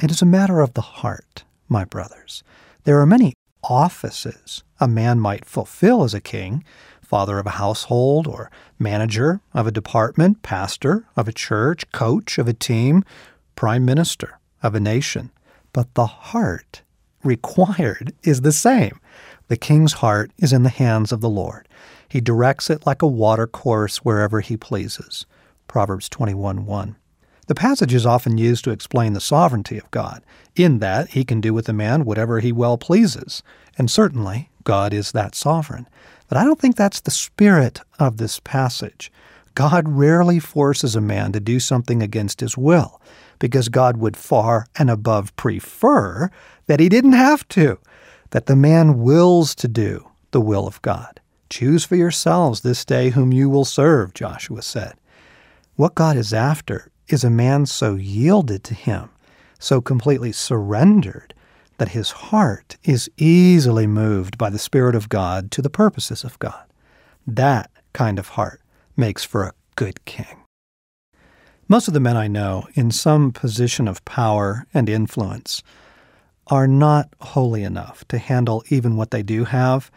It is a matter of the heart, my brothers. There are many offices a man might fulfill as a king father of a household, or manager of a department, pastor of a church, coach of a team, prime minister of a nation. But the heart required is the same. The king's heart is in the hands of the Lord. He directs it like a watercourse wherever he pleases. Proverbs 21 1. The passage is often used to explain the sovereignty of God, in that he can do with a man whatever he well pleases. And certainly, God is that sovereign. But I don't think that's the spirit of this passage. God rarely forces a man to do something against his will, because God would far and above prefer that he didn't have to, that the man wills to do the will of God. Choose for yourselves this day whom you will serve, Joshua said. What God is after is a man so yielded to him, so completely surrendered, that his heart is easily moved by the Spirit of God to the purposes of God. That kind of heart makes for a good king. Most of the men I know in some position of power and influence are not holy enough to handle even what they do have,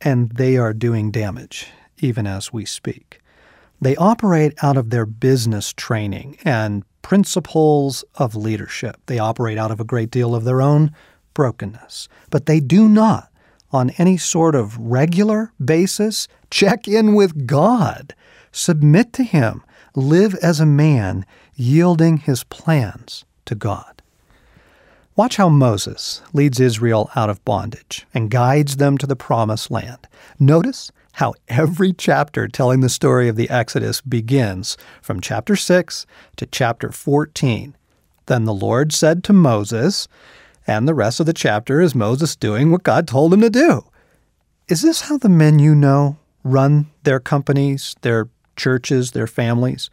and they are doing damage even as we speak. They operate out of their business training and principles of leadership. They operate out of a great deal of their own brokenness. But they do not, on any sort of regular basis, check in with God, submit to Him, live as a man, yielding his plans to God. Watch how Moses leads Israel out of bondage and guides them to the promised land. Notice how every chapter telling the story of the Exodus begins from chapter 6 to chapter 14. Then the Lord said to Moses, and the rest of the chapter is Moses doing what God told him to do. Is this how the men you know run their companies, their churches, their families?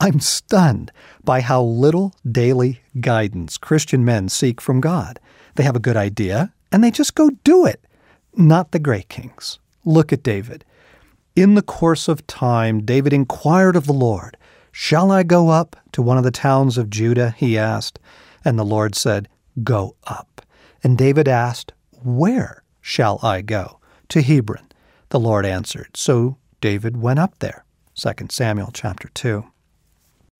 I'm stunned by how little daily guidance Christian men seek from God. They have a good idea and they just go do it. Not the great kings. Look at David. In the course of time, David inquired of the Lord, Shall I go up to one of the towns of Judah? he asked. And the Lord said, Go up. And David asked, Where shall I go? To Hebron. The Lord answered. So David went up there. 2 Samuel chapter 2.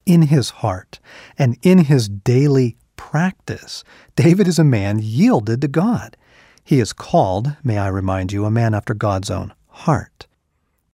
In his heart and in his daily practice, David is a man yielded to God. He is called, may I remind you, a man after God's own heart.